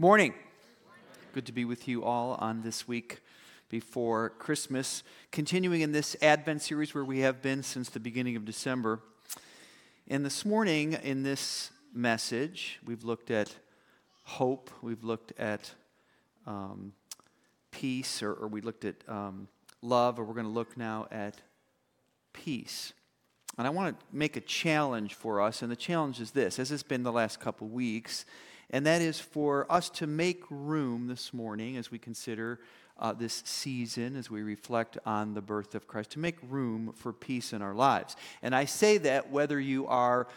Morning. Good to be with you all on this week before Christmas, continuing in this Advent series where we have been since the beginning of December. And this morning, in this message, we've looked at hope, we've looked at um, peace, or, or, we looked at um, love, or we're going to look now at peace. And I want to make a challenge for us, and the challenge is this, as it's been the last couple weeks and that is for us to make room this morning as we consider uh, this season, as we reflect on the birth of Christ, to make room for peace in our lives. And I say that whether you are,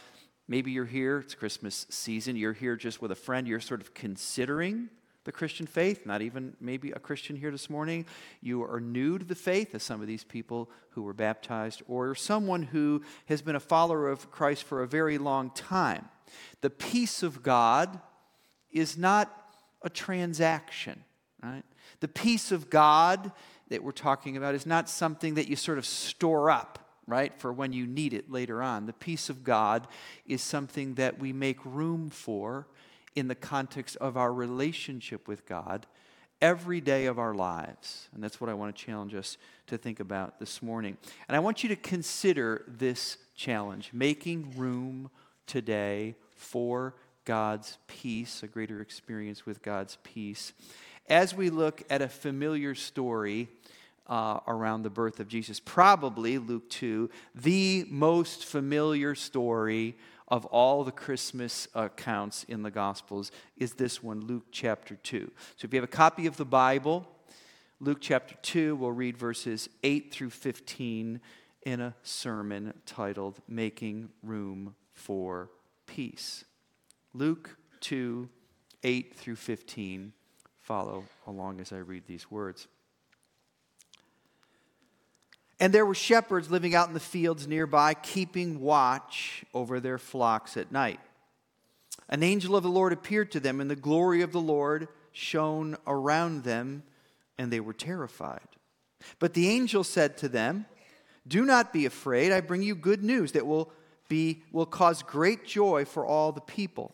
maybe you're here, it's Christmas season, you're here just with a friend, you're sort of considering the Christian faith, not even maybe a Christian here this morning. You are new to the faith, as some of these people who were baptized, or someone who has been a follower of Christ for a very long time. The peace of God is not a transaction, right? The peace of God that we're talking about is not something that you sort of store up, right, for when you need it later on. The peace of God is something that we make room for in the context of our relationship with God every day of our lives. And that's what I want to challenge us to think about this morning. And I want you to consider this challenge making room today for God's peace, a greater experience with God's peace. As we look at a familiar story uh, around the birth of Jesus, probably Luke 2, the most familiar story of all the Christmas accounts in the Gospels is this one, Luke chapter 2. So if you have a copy of the Bible, Luke chapter 2, we'll read verses 8 through 15 in a sermon titled Making Room for Peace. Luke 2 8 through 15. Follow along as I read these words. And there were shepherds living out in the fields nearby, keeping watch over their flocks at night. An angel of the Lord appeared to them, and the glory of the Lord shone around them, and they were terrified. But the angel said to them, Do not be afraid. I bring you good news that will, be, will cause great joy for all the people.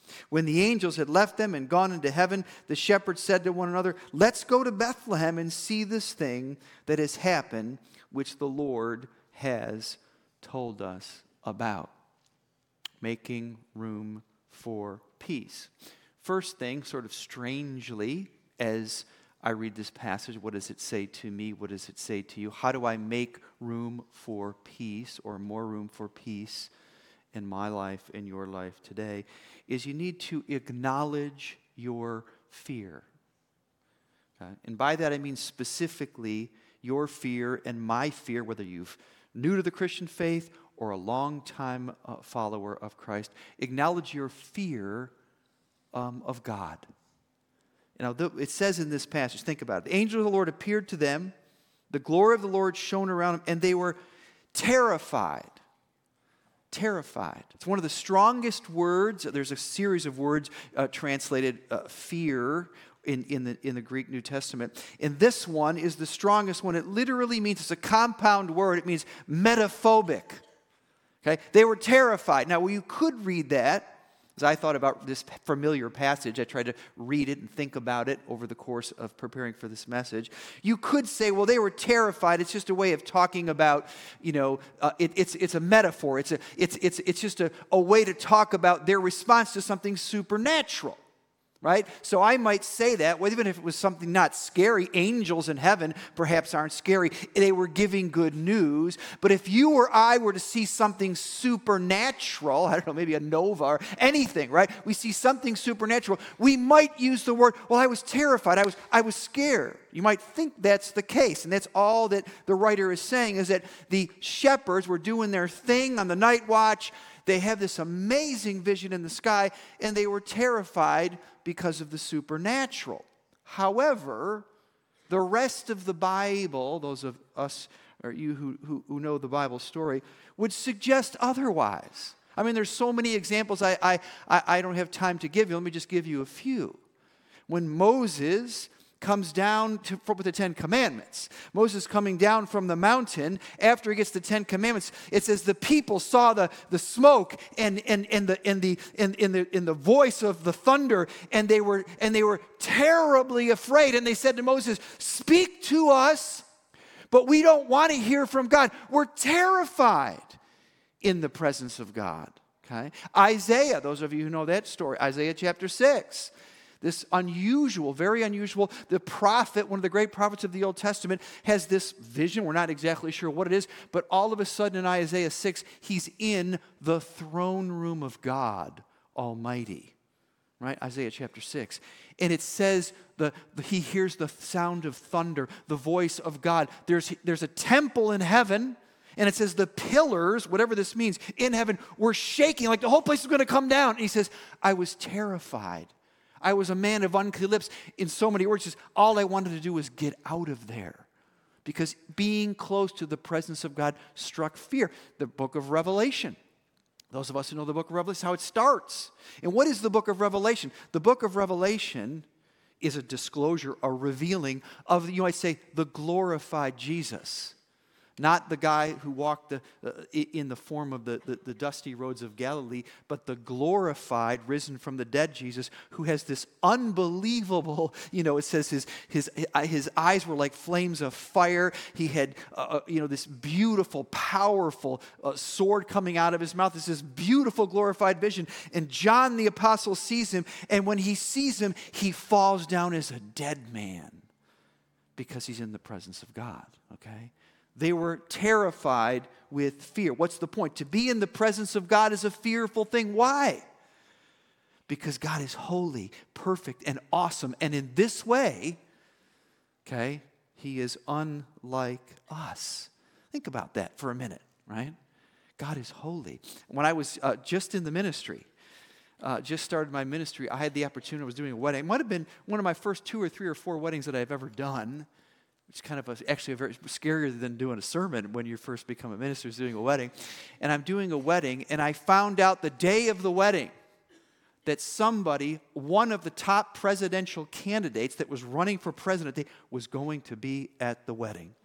When the angels had left them and gone into heaven, the shepherds said to one another, Let's go to Bethlehem and see this thing that has happened, which the Lord has told us about. Making room for peace. First thing, sort of strangely, as I read this passage, what does it say to me? What does it say to you? How do I make room for peace or more room for peace in my life, in your life today? is you need to acknowledge your fear. Okay? And by that I mean specifically your fear and my fear, whether you've new to the Christian faith or a long time uh, follower of Christ. Acknowledge your fear um, of God. You know, it says in this passage, think about it. The angel of the Lord appeared to them, the glory of the Lord shone around them, and they were terrified terrified. It's one of the strongest words. There's a series of words uh, translated uh, fear in, in, the, in the Greek New Testament. And this one is the strongest one. It literally means it's a compound word, it means megaphobic. Okay? They were terrified. Now, you could read that as I thought about this familiar passage, I tried to read it and think about it over the course of preparing for this message. You could say, well, they were terrified. It's just a way of talking about, you know, uh, it, it's, it's a metaphor. It's, a, it's, it's, it's just a, a way to talk about their response to something supernatural right? So I might say that, well, even if it was something not scary, angels in heaven perhaps aren't scary. They were giving good news. But if you or I were to see something supernatural, I don't know, maybe a nova or anything, right? We see something supernatural, we might use the word, well, I was terrified, I was, I was scared. You might think that's the case. And that's all that the writer is saying is that the shepherds were doing their thing on the night watch. They have this amazing vision in the sky, and they were terrified because of the supernatural. However, The rest of the Bible, those of us or you who, who, who know the Bible story, would suggest otherwise. I mean, there's so many examples I, I, I don't have time to give you. Let me just give you a few. When Moses comes down to, with the Ten Commandments. Moses coming down from the mountain after he gets the Ten Commandments. It says the people saw the, the smoke and, and, and, the, and, the, and, and, the, and the voice of the thunder, and they, were, and they were terribly afraid. And they said to Moses, Speak to us, but we don't want to hear from God. We're terrified in the presence of God. Okay? Isaiah, those of you who know that story, Isaiah chapter 6 this unusual, very unusual. The prophet, one of the great prophets of the Old Testament, has this vision. We're not exactly sure what it is, but all of a sudden in Isaiah 6, he's in the throne room of God Almighty. Right? Isaiah chapter 6. And it says the, the, he hears the sound of thunder, the voice of God. There's, there's a temple in heaven. And it says the pillars, whatever this means, in heaven were shaking, like the whole place is going to come down. And he says, I was terrified I was a man of unclean lips. In so many words, all I wanted to do was get out of there. Because being close to the presence of God struck fear. The book of Revelation. Those of us who know the book of Revelation, how it starts. And what is the book of Revelation? The book of Revelation is a disclosure, a revealing of, you might say, the glorified Jesus not the guy who walked the, uh, in the form of the, the, the, dusty roads of Galilee, but the glorified, risen from the dead Jesus, who has this unbelievable, you know, it says his, his, his eyes were like flames of fire. He had, uh, uh, you know, this beautiful, powerful uh, sword coming out of his mouth. It's this beautiful, glorified vision. And John the Apostle sees him, and when he sees him, he falls down as a dead man because he's in the presence of God, okay? They were terrified with fear. What's the point? To be in the presence of God is a fearful thing. Why? Because God is holy, perfect, and awesome. And in this way, okay, He is unlike us. Think about that for a minute, right? God is holy. When I was uh, just in the ministry, uh, just started my ministry, I had the opportunity, I was doing a wedding. It might have been one of my first two or three or four weddings that I've ever done. It's kind of a, actually a very scarier than doing a sermon when you first become a minister is doing a wedding. And I'm doing a wedding, and I found out the day of the wedding that somebody, one of the top presidential candidates that was running for president, was going to be at the wedding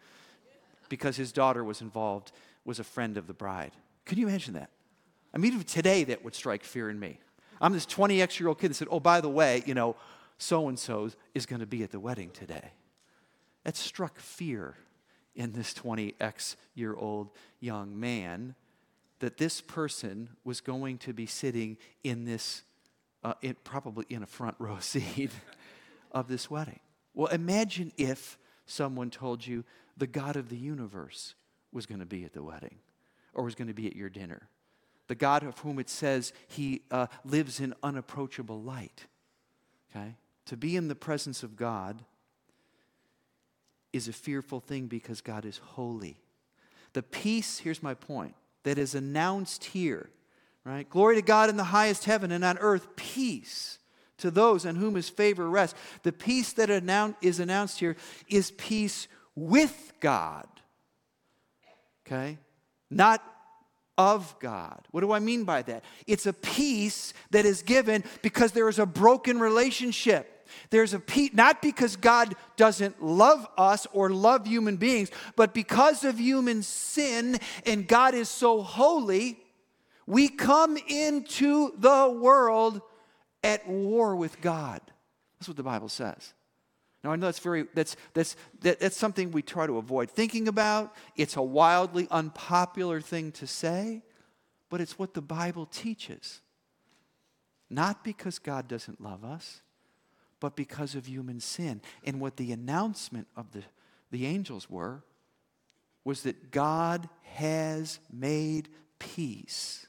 because his daughter was involved, was a friend of the bride. Can you imagine that? I mean, even today, that would strike fear in me. I'm this 20x year old kid that said, Oh, by the way, you know, so and so is going to be at the wedding today. That struck fear in this 20x year old young man that this person was going to be sitting in this, uh, in, probably in a front row seat of this wedding. Well, imagine if someone told you the God of the universe was going to be at the wedding or was going to be at your dinner. The God of whom it says he uh, lives in unapproachable light. Okay? To be in the presence of God is a fearful thing because God is holy. The peace, here's my point, that is announced here, right? Glory to God in the highest heaven and on earth, peace to those on whom his favor rests. The peace that is announced here is peace with God, okay? Not of God. What do I mean by that? It's a peace that is given because there is a broken relationship. There's a peace, not because God doesn't love us or love human beings, but because of human sin and God is so holy, we come into the world at war with God. That's what the Bible says. Now I know that's very that's that's that, that's something we try to avoid thinking about. It's a wildly unpopular thing to say, but it's what the Bible teaches. Not because God doesn't love us, but because of human sin. And what the announcement of the, the angels were was that God has made peace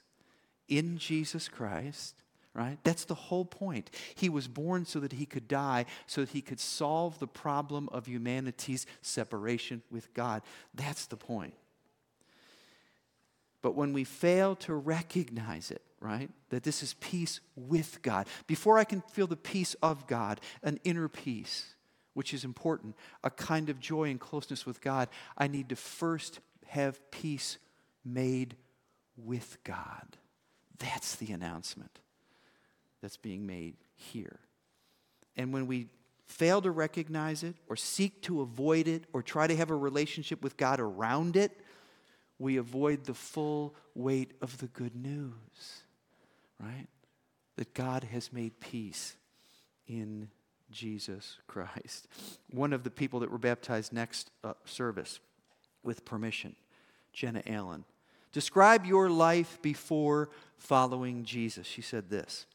in Jesus Christ, right? That's the whole point. He was born so that he could die, so that he could solve the problem of humanity's separation with God. That's the point. But when we fail to recognize it, right, that this is peace with God, before I can feel the peace of God, an inner peace, which is important, a kind of joy and closeness with God, I need to first have peace made with God. That's the announcement that's being made here. And when we fail to recognize it or seek to avoid it or try to have a relationship with God around it, we avoid the full weight of the good news, right? That God has made peace in Jesus Christ. One of the people that were baptized next uh, service, with permission, Jenna Allen. Describe your life before following Jesus. She said this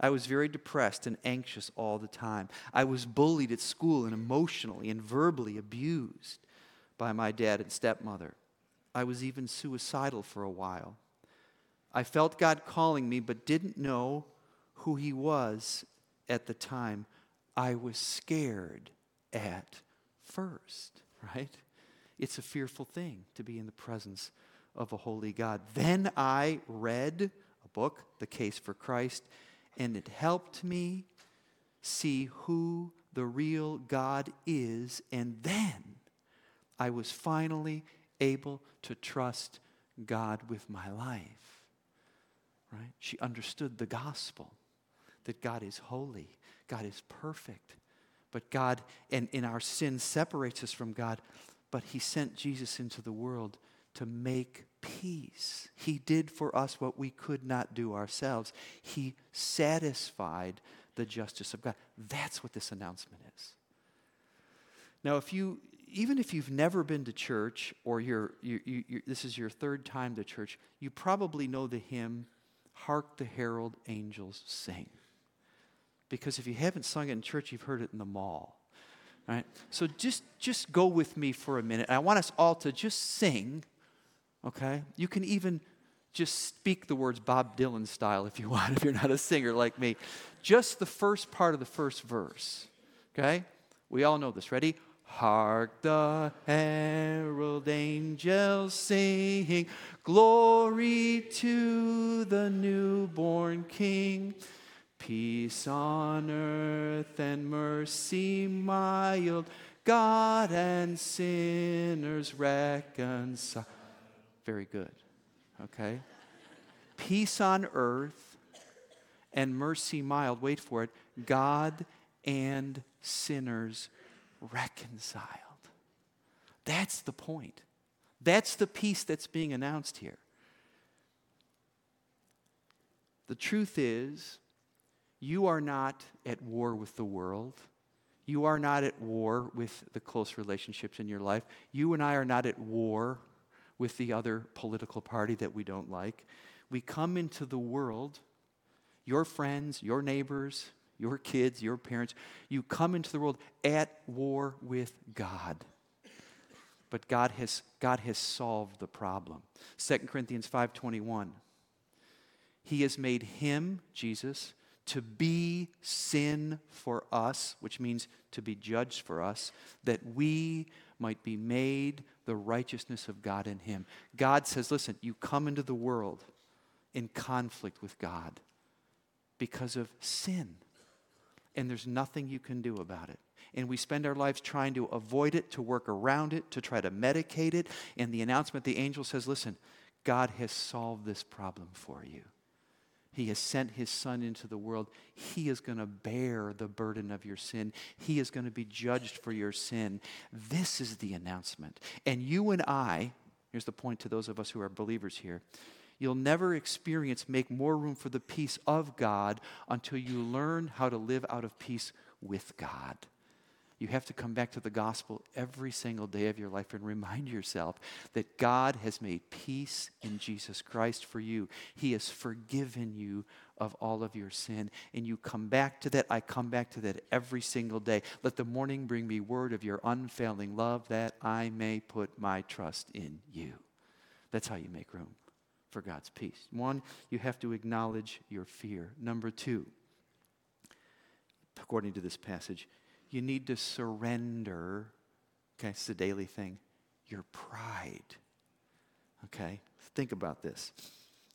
I was very depressed and anxious all the time. I was bullied at school and emotionally and verbally abused by my dad and stepmother. I was even suicidal for a while. I felt God calling me, but didn't know who He was at the time. I was scared at first, right? It's a fearful thing to be in the presence of a holy God. Then I read a book, The Case for Christ, and it helped me see who the real God is. And then I was finally able to trust God with my life. Right? She understood the gospel that God is holy, God is perfect, but God, and in our sin, separates us from God, but He sent Jesus into the world to make peace. He did for us what we could not do ourselves. He satisfied the justice of God. That's what this announcement is. Now, if you, even if you've never been to church or you're, you, you, you, this is your third time to church, you probably know the hymn, Hark the Herald Angels Sing. Because if you haven't sung it in church, you've heard it in the mall. Right? So just, just go with me for a minute. I want us all to just sing okay? You can even just speak the words Bob Dylan style if you want, if you're not a singer like me. Just the first part of the first verse, okay? We all know this. Ready? Hark the herald angels sing, glory to the newborn King. Peace on earth and mercy mild, God and sinners reconcile. Very good. Okay? Peace on earth and mercy mild. Wait for it. God and sinners reconciled. That's the point. That's the peace that's being announced here. The truth is, you are not at war with the world. You are not at war with the close relationships in your life. You and I are not at war with the other political party that we don't like. We come into the world, your friends, your neighbors, your kids, your parents, you come into the world at war with God. But God has, God has solved the problem. 2 Corinthians 5:21. He has made him, Jesus, to be sin for us, which means to be judged for us, that we might be made the righteousness of God in him. God says, listen, you come into the world in conflict with God because of sin. And there's nothing you can do about it. And we spend our lives trying to avoid it, to work around it, to try to medicate it. And the announcement, the angel says, listen, God has solved this problem for you. He has sent his son into the world. He is going to bear the burden of your sin. He is going to be judged for your sin. This is the announcement. And you and I, here's the point to those of us who are believers here. You'll never experience make more room for the peace of God until you learn how to live out of peace with God. You have to come back to the gospel every single day of your life and remind yourself that God has made peace in Jesus Christ for you. He has forgiven you of all of your sin. And you come back to that. I come back to that every single day. Let the morning bring me word of your unfailing love that I may put my trust in you. That's how you make room for God's peace. One, you have to acknowledge your fear. Number two, according to this passage, you need to surrender, okay, it's a daily thing, your pride. Okay? Think about this.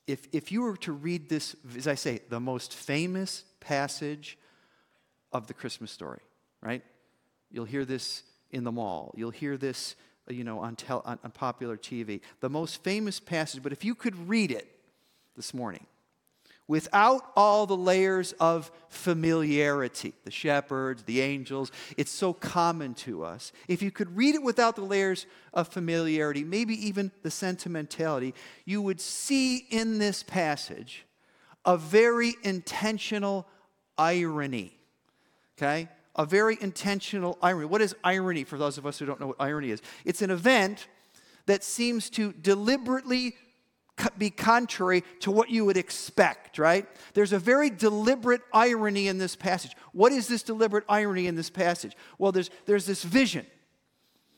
If, if you were to read this, as I say, the most famous passage of the Christmas story, right? You'll hear this in the mall. You'll hear this, you know, on, tel- on, on popular TV. The most famous passage, but if you could read it this morning, without all the layers of familiarity the shepherds, the angels. It's so common to us. If you could read it without the layers of familiarity, maybe even the sentimentality, you would see in this passage a very intentional irony. Okay? A very intentional irony. What is irony for those of us who don't know what irony is? It's an event that seems to deliberately be contrary to what you would expect, right? There's a very deliberate irony in this passage. What is this deliberate irony in this passage? Well, there's, there's this vision.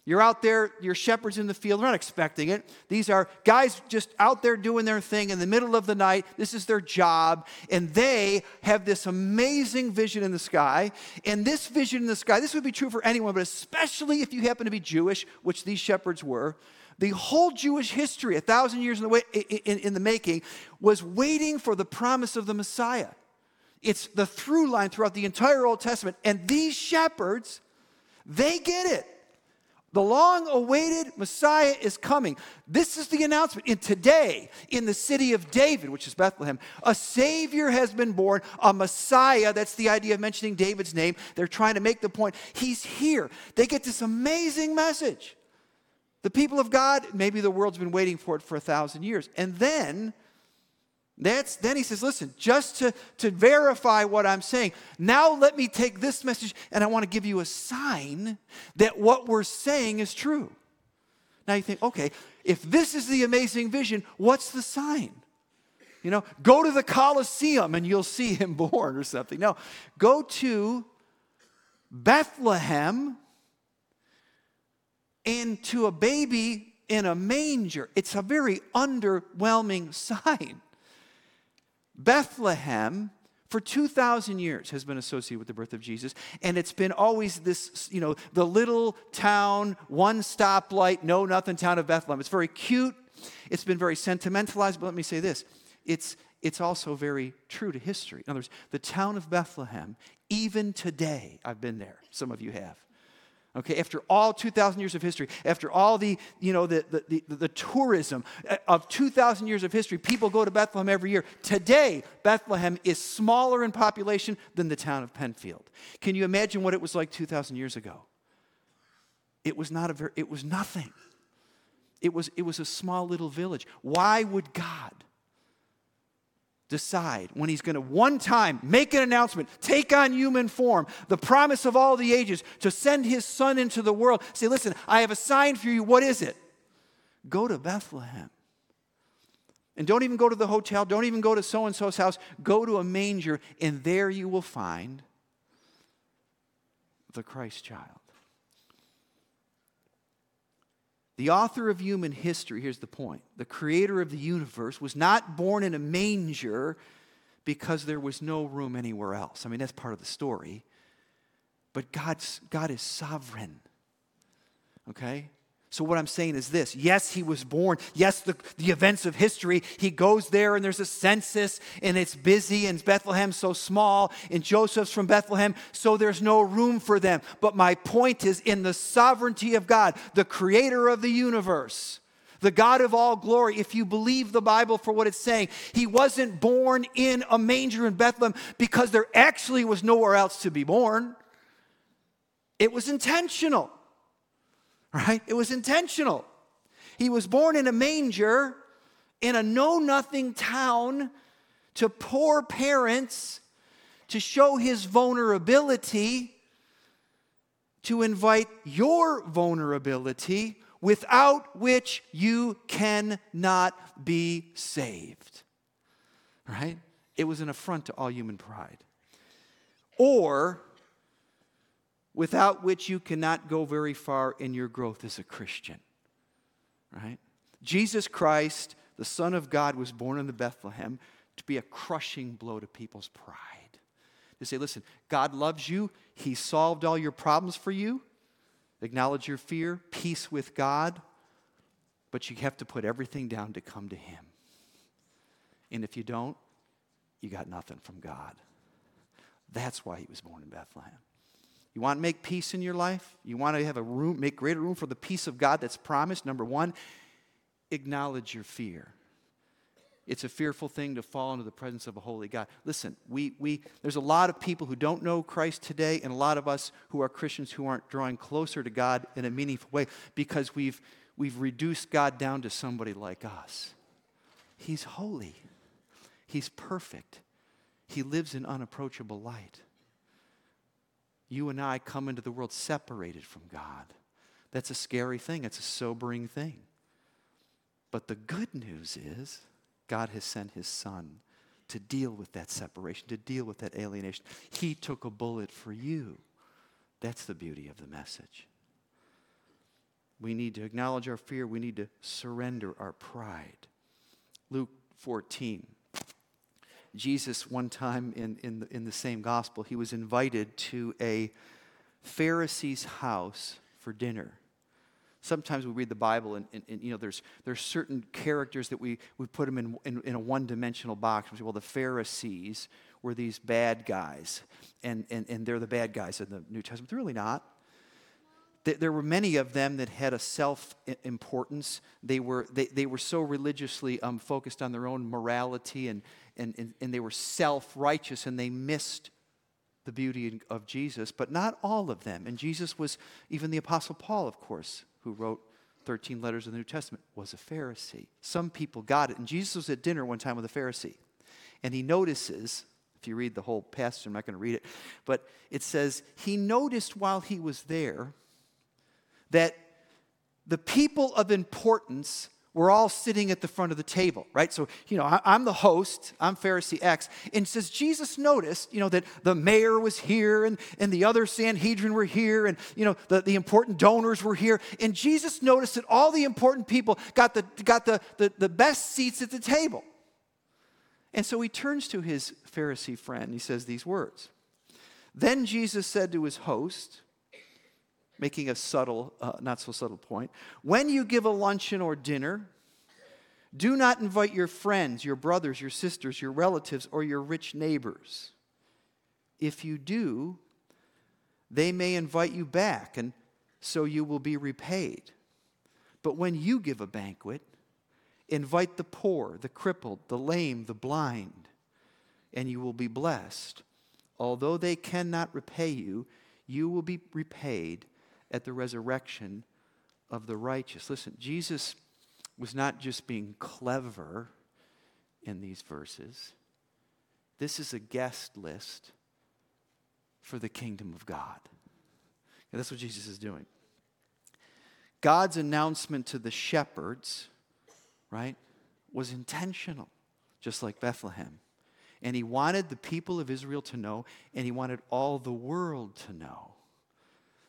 You're out there, you're shepherds in the field, they're not expecting it. These are guys just out there doing their thing in the middle of the night. This is their job. And they have this amazing vision in the sky. And this vision in the sky, this would be true for anyone, but especially if you happen to be Jewish, which these shepherds were the whole Jewish history, a thousand years in the, way, in, in the making, was waiting for the promise of the Messiah. It's the through line throughout the entire Old Testament. And these shepherds, they get it. The long awaited Messiah is coming. This is the announcement. In today, in the city of David, which is Bethlehem, a Savior has been born, a Messiah. That's the idea of mentioning David's name. They're trying to make the point. He's here. They get this amazing message. The people of God, maybe the world's been waiting for it for a thousand years. And then, that's, then he says, listen, just to, to verify what I'm saying, now let me take this message and I want to give you a sign that what we're saying is true. Now you think, okay, if this is the amazing vision, what's the sign? You know, go to the Colosseum and you'll see him born or something. No, go to Bethlehem and to a baby in a manger. It's a very underwhelming sign. Bethlehem, for 2,000 years, has been associated with the birth of Jesus, and it's been always this, you know, the little town, one stoplight, no nothing town of Bethlehem. It's very cute, it's been very sentimentalized, but let me say this it's, it's also very true to history. In other words, the town of Bethlehem, even today, I've been there, some of you have Okay, after all 2,000 years of history, after all the, you know, the, the, the, the, tourism uh, of 2,000 years of history, people go to Bethlehem every year. Today, Bethlehem is smaller in population than the town of Penfield. Can you imagine what it was like 2,000 years ago? It was not a very, it was nothing. It was, it was a small little village. Why would God decide when he's going to one time make an announcement, take on human form, the promise of all the ages to send his son into the world. Say, listen, I have a sign for you. What is it? Go to Bethlehem. And don't even go to the hotel, don't even go to so and so's house. Go to a manger, and there you will find the Christ child. The author of human history, here's the point the creator of the universe was not born in a manger because there was no room anywhere else. I mean, that's part of the story. But God's, God is sovereign. Okay? So, what I'm saying is this yes, he was born. Yes, the, the events of history. He goes there and there's a census and it's busy and Bethlehem's so small and Joseph's from Bethlehem, so there's no room for them. But my point is in the sovereignty of God, the creator of the universe, the God of all glory, if you believe the Bible for what it's saying, he wasn't born in a manger in Bethlehem because there actually was nowhere else to be born. It was intentional right? It was intentional. He was born in a manger in a know nothing town to poor parents to show his vulnerability, to invite your vulnerability without which you cannot be saved. Right? It was an affront to all human pride. Or without which you cannot go very far in your growth as a Christian. Right? Jesus Christ, the Son of God, was born in Bethlehem to be a crushing blow to people's pride. To say, listen, God loves you, He solved all your problems for you. Acknowledge your fear, peace with God, but you have to put everything down to come to Him. And if you don't, you got nothing from God. That's why He was born in Bethlehem. You want to make peace in your life? You want to have a room, make greater room for the peace of God that's promised? Number one, acknowledge your fear. It's a fearful thing to fall into the presence of a holy God. Listen, we, we, there's a lot of people who don't know Christ today, and a lot of us who are Christians who aren't drawing closer to God in a meaningful way because we've, we've reduced God down to somebody like us. He's holy, He's perfect, He lives in unapproachable light. You and I come into the world separated from God. That's a scary thing, it's a sobering thing. But the good news is, God has sent his son to deal with that separation, to deal with that alienation. He took a bullet for you. That's the beauty of the message. We need to acknowledge our fear. We need to surrender our pride. Luke 14. Jesus, one time in, in, the, in the same gospel, he was invited to a Pharisee's house for dinner sometimes we read the Bible and, and, and, you know there's, there's certain characters that we, we put them in, in, in a one-dimensional box. We say, well, the Pharisees were these bad guys, and, and, and they're the bad guys in the New Testament. They're really not. There were many of them that had a self importance. They were, they, they were so religiously um, focused on their own morality and, and, and, and they were self righteous and they missed the beauty of Jesus, but not all of them. And Jesus was, even the Apostle Paul, of course, who wrote 13 letters of the New Testament, was a Pharisee. Some people got it. And Jesus was at dinner one time with a Pharisee. And he notices, if you read the whole passage, I'm not going to read it, but it says, he noticed while he was there that the people of importance we're all sitting at the front of the table, right? So, you know, I, am the host, I'm Pharisee X. And says Jesus noticed, you know, that the mayor was here and, and the other Sanhedrin were here and, you know, the, the important donors were here. And Jesus noticed that all the important people got, the, got the, the, the best seats at the table. And so he turns to his Pharisee friend. He says these words Then Jesus said to his host, making a subtle, uh, not so subtle point. When you give a luncheon or dinner, do not invite your friends, your brothers, your sisters, your relatives, or your rich neighbors. If you do, they may invite you back, and so you will be repaid. But when you give a banquet, invite the poor, the crippled, the lame, the blind, and you will be blessed. Although they cannot repay you, you will be repaid at the resurrection of the righteous. Listen, Jesus was not just being clever in these verses, this is a guest list for the kingdom of God. And that's what Jesus is doing. God's announcement to the shepherds, right, was intentional, just like Bethlehem. And he wanted the people of Israel to know, and he wanted all the world to know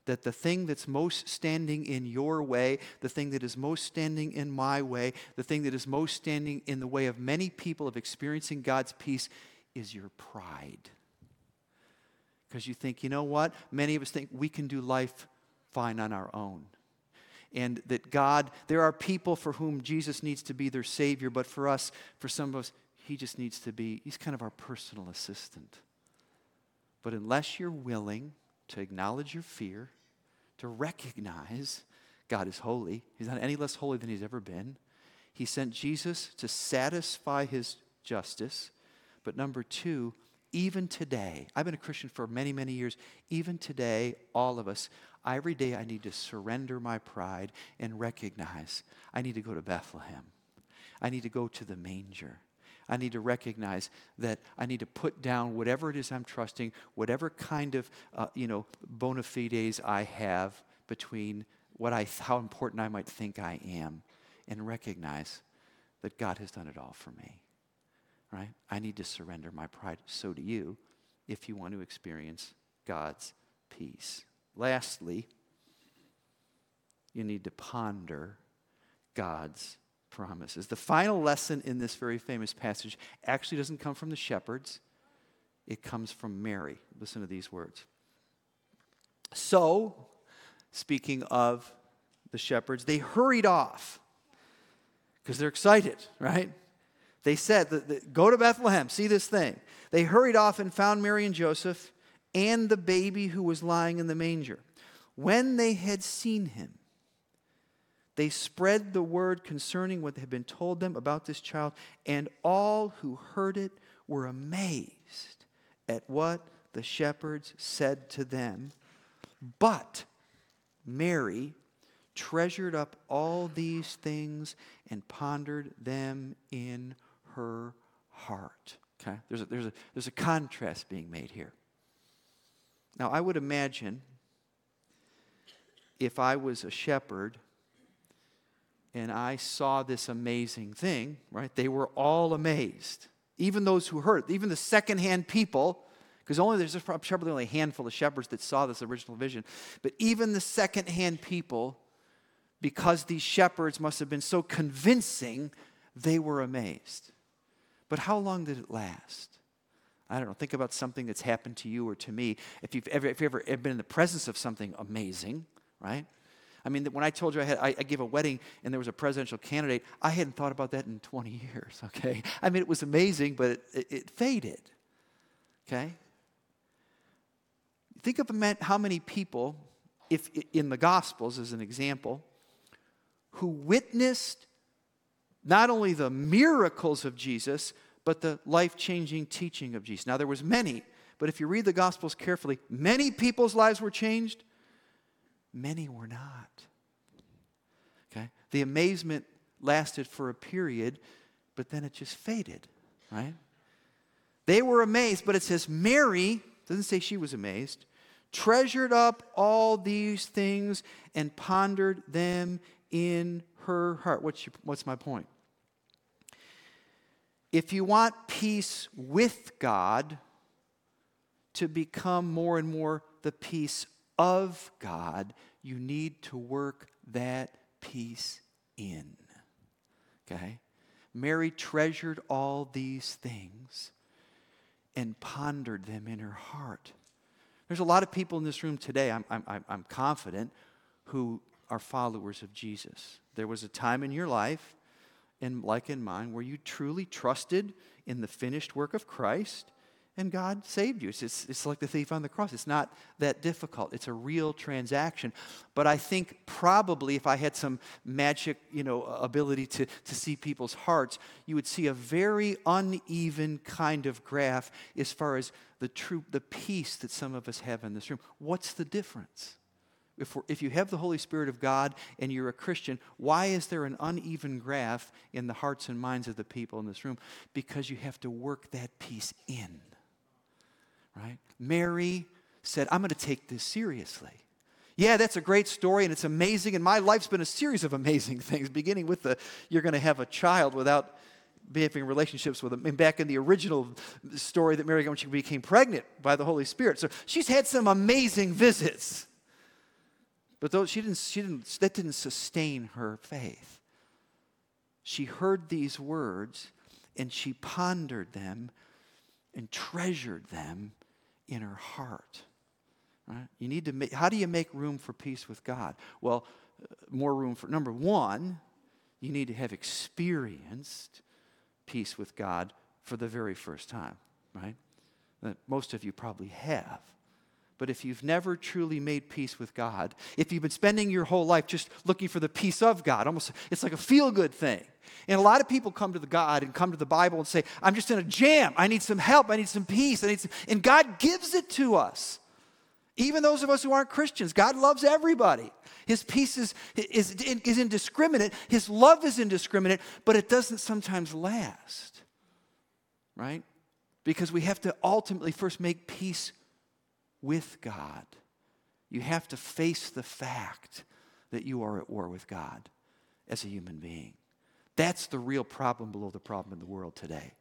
that the thing that's most standing in your way, the thing that is most standing in my way, the thing that is most standing in the way of many people of experiencing God's peace is your pride. Because you think, you know what? Many of us think we can do life fine on our own. And that God, there are people for whom Jesus needs to be their Savior, but for us, for some of us, He just needs to be, He's kind of our personal assistant. But unless you're willing, to acknowledge your fear, to recognize God is holy. He's not any less holy than he's ever been. He sent Jesus to satisfy his justice. But number two, even today, I've been a Christian for many, many years. Even today, all of us, every day I need to surrender my pride and recognize I need to go to Bethlehem. I need to go to the manger. I need to recognize that I need to put down whatever it is I'm trusting, whatever kind of, uh, you know, bona fides I have between what I, how important I might think I am, and recognize that God has done it all for me. Right? I need to surrender my pride. So do you, if you want to experience God's peace. Lastly, you need to ponder God's promises. The final lesson in this very famous passage actually doesn't come from the shepherds, it comes from Mary. Listen to these words. So, speaking of the shepherds, they hurried off because they're excited, right? They said, Go to Bethlehem, see this thing. They hurried off and found Mary and Joseph and the baby who was lying in the manger. When they had seen him, they spread the word concerning what had been told them about this child, and all who heard it were amazed at what the shepherds said to them. But Mary treasured up all these things and pondered them in her heart. Okay? There's a, there's a, there's a contrast being made here. Now, I would imagine if I was a shepherd and I saw this amazing thing, right? They were all amazed. Even those who heard, even the secondhand people, because only there's probably only a handful of shepherds that saw this original vision. But even the secondhand people, because these shepherds must have been so convincing, they were amazed. But how long did it last? I don't know. Think about something that's happened to you or to me. If you've ever, if you've ever been in the presence of something amazing, right? I mean, when I told you I, had, I, I gave a wedding and there was a presidential candidate, I hadn't thought about that in 20 years, okay? I mean, it was amazing, but it, it, it faded, okay? Think of how many people, if in the Gospels as an example, who witnessed not only the miracles of Jesus, but the life-changing teaching of Jesus. Now there was many, but if you read the Gospels carefully, many people's lives were changed, many were not. Okay? The amazement lasted for a period, but then it just faded, right? They were amazed, but it says Mary, doesn't say she was amazed, treasured up all these things and pondered them in her heart. What's, your, what's my point? If you want peace with God to become more and more the peace of God, you need to work that peace in. Okay? Mary treasured all these things and pondered them in her heart. There's a lot of people in this room today, I'm, I'm, I'm confident, who are followers of Jesus. There was a time in your life, and like in mine, where you truly trusted in the finished work of Christ and God saved you. It's, it's, it's, like the thief on the cross. It's not that difficult. It's a real transaction. But I think probably if I had some magic, you know, ability to, to see people's hearts, you would see a very uneven kind of graph as far as the true, the peace that some of us have in this room. What's the difference? If, if you have the Holy Spirit of God and you're a Christian, why is there an uneven graph in the hearts and minds of the people in this room? Because you have to work that peace in right? Mary said, I'm going to take this seriously. Yeah, that's a great story and it's amazing. And my life's been a series of amazing things, beginning with the you're going to have a child without having relationships with him. And back in the original story that Mary when she became pregnant by the Holy Spirit. So she's had some amazing visits. But those, she didn't, she didn't, that didn't sustain her faith. She heard these words and she pondered them and treasured them in her heart. Right? You need to make, how do you make room for peace with God? Well, uh, more room for, number one, you need to have experienced peace with God for the very first time, right? That most of you probably have. But if you've never truly made peace with God, if you've been spending your whole life just looking for the peace of God, almost it's like a feel good thing. And a lot of people come to the God and come to the Bible and say, I'm just in a jam. I need some help. I need some peace. I need some... And God gives it to us. Even those of us who aren't Christians, God loves everybody. His peace is, is, is indiscriminate, His love is indiscriminate, but it doesn't sometimes last, right? Because we have to ultimately first make peace with God. You have to face the fact that you are at war with God as a human being. That's the real problem below the problem in the world today.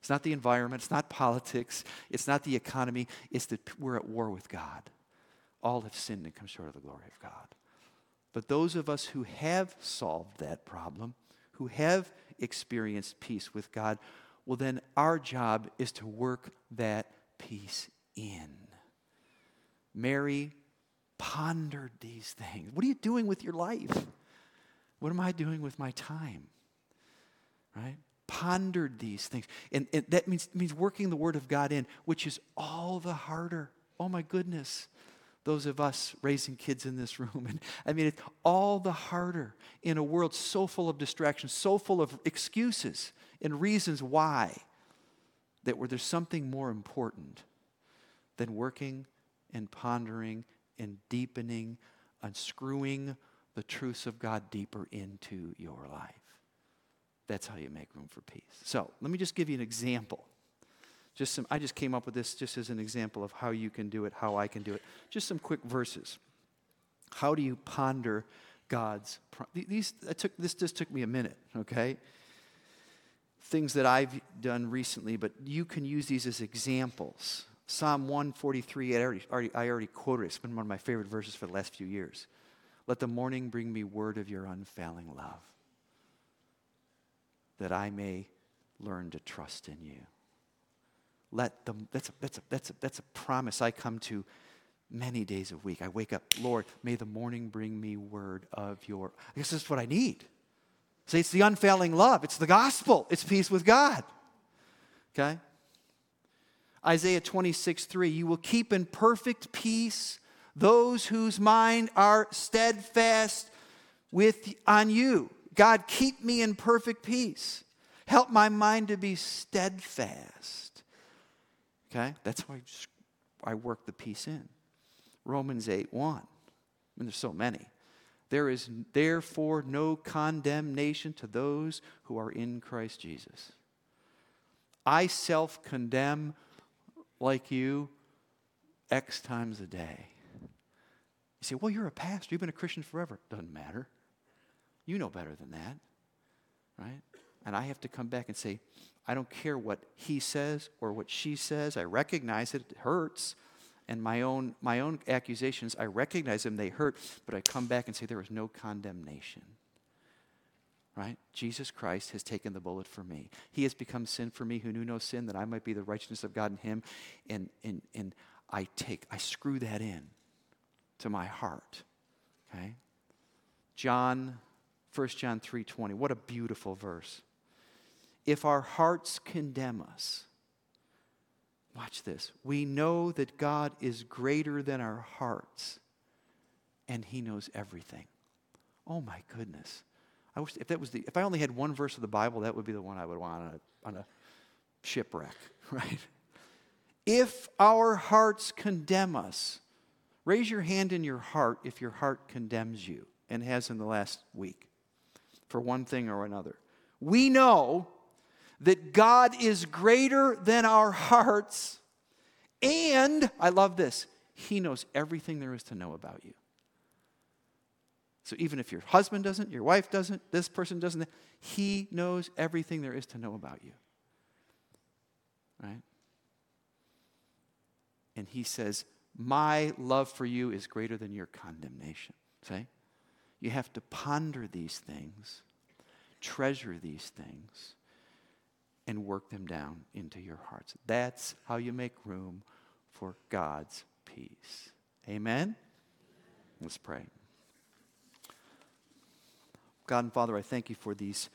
It's not the environment, it's not politics, it's not the economy, it's that we're at war with God. All have sinned and come short of the glory of God. But those of us who have solved that problem, who have experienced peace with God, well, then our job is to work that peace in. Mary pondered these things. What are you doing with your life? What am I doing with my time? Right? Pondered these things. And, and that means, means working the Word of God in, which is all the harder. Oh my goodness. Those of us raising kids in this room. And I mean, it's all the harder in a world so full of distractions, so full of excuses and reasons why, that where there's something more important than working and pondering and deepening, unscrewing the truths of God deeper into your life. That's how you make room for peace. So let me just give you an example. Just some, I just came up with this just as an example of how you can do it, how I can do it. Just some quick verses. How do you ponder God's? These I took this just took me a minute. Okay, things that I've done recently, but you can use these as examples. Psalm 143, I already, already, I already quoted it. It's been one of my favorite verses for the last few years. Let the morning bring me word of your unfailing love, that I may learn to trust in you. Let them, that's a, that's, a, that's, a, that's a promise I come to many days a week. I wake up, Lord, may the morning bring me word of your, I guess that's what I need. See, it's the unfailing love. It's the gospel. It's peace with God. Okay? Isaiah 26, 3, you will keep in perfect peace those whose mind are steadfast with on you. God, keep me in perfect peace. Help my mind to be steadfast. Okay? That's why I work the peace in. Romans 8 1. I mean, there's so many. There is therefore no condemnation to those who are in Christ Jesus. I self condemn like you X times a day. You say, well, you're a pastor. You've been a Christian forever. Doesn't matter. You know better than that, right? And I have to come back and say, I don't care what he says or what she says. I recognize it. It hurts. And my own, my own accusations, I recognize them. They hurt. But I come back and say, there is no condemnation. Right? Jesus Christ has taken the bullet for me. He has become sin for me who knew no sin, that I might be the righteousness of God in him. And, and, and I take, I screw that in to my heart. Okay? John, 1 John 3:20. What a beautiful verse. If our hearts condemn us, watch this. We know that God is greater than our hearts and he knows everything. Oh my goodness. I wish if that was the if I only had one verse of the Bible, that would be the one I would want on a, on a shipwreck, right? If our hearts condemn us, Raise your hand in your heart if your heart condemns you, and has in the last week, for one thing or another. We know that God is greater than our hearts, and I love this, He knows everything there is to know about you. So even if your husband doesn't, your wife doesn't, this person doesn't, He knows everything there is to know about you. Right? And He says, my love for you is greater than your condemnation. See? You have to ponder these things, treasure these things, and work them down into your hearts. That's how you make room for God's peace. Amen? Let's pray. God and Father, I thank you for these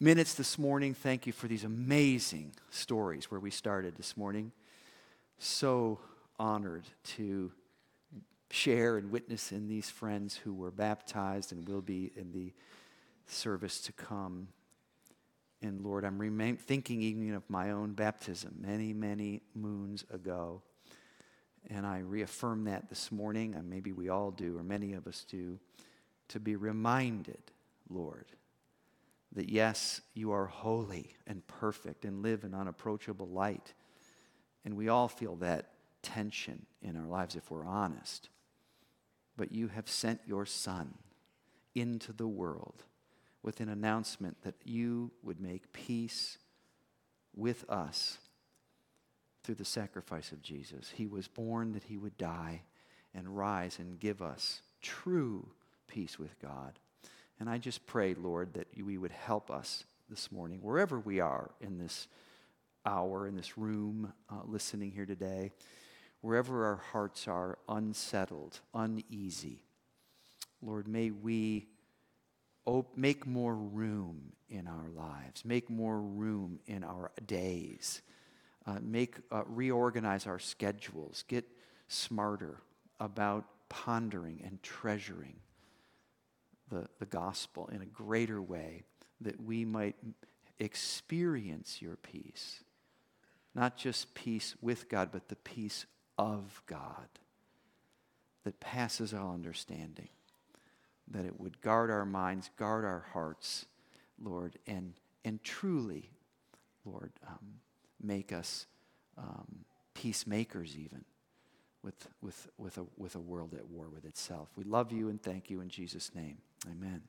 minutes this morning. Thank you for these amazing stories where we started this morning. So honored to share and witness in these friends who were baptized and will be in the service to come. And Lord, I'm remain, thinking even of my own baptism many, many moons ago. And I reaffirm that this morning, and maybe we all do, or many of us do, to be reminded, Lord, that yes, you are holy and perfect and live in unapproachable light. And we all feel that tension in our lives if we're honest. But you have sent your Son into the world with an announcement that you would make peace with us through the sacrifice of Jesus. He was born that he would die and rise and give us true peace with God. And I just pray, Lord, that we would help us this morning, wherever we are in this hour, in this room, uh, listening here today wherever our hearts are unsettled, uneasy, Lord, may we op- make more room in our lives, make more room in our days, uh, make uh, reorganize our schedules, get smarter about pondering and treasuring the, the gospel in a greater way that we might experience your peace. Not just peace with God, but the peace of God that passes all understanding. That it would guard our minds, guard our hearts, Lord, and, and truly, Lord, um, make us um, peacemakers even with, with, with, a, with a world at war with itself. We love you and thank you in Jesus' name. Amen.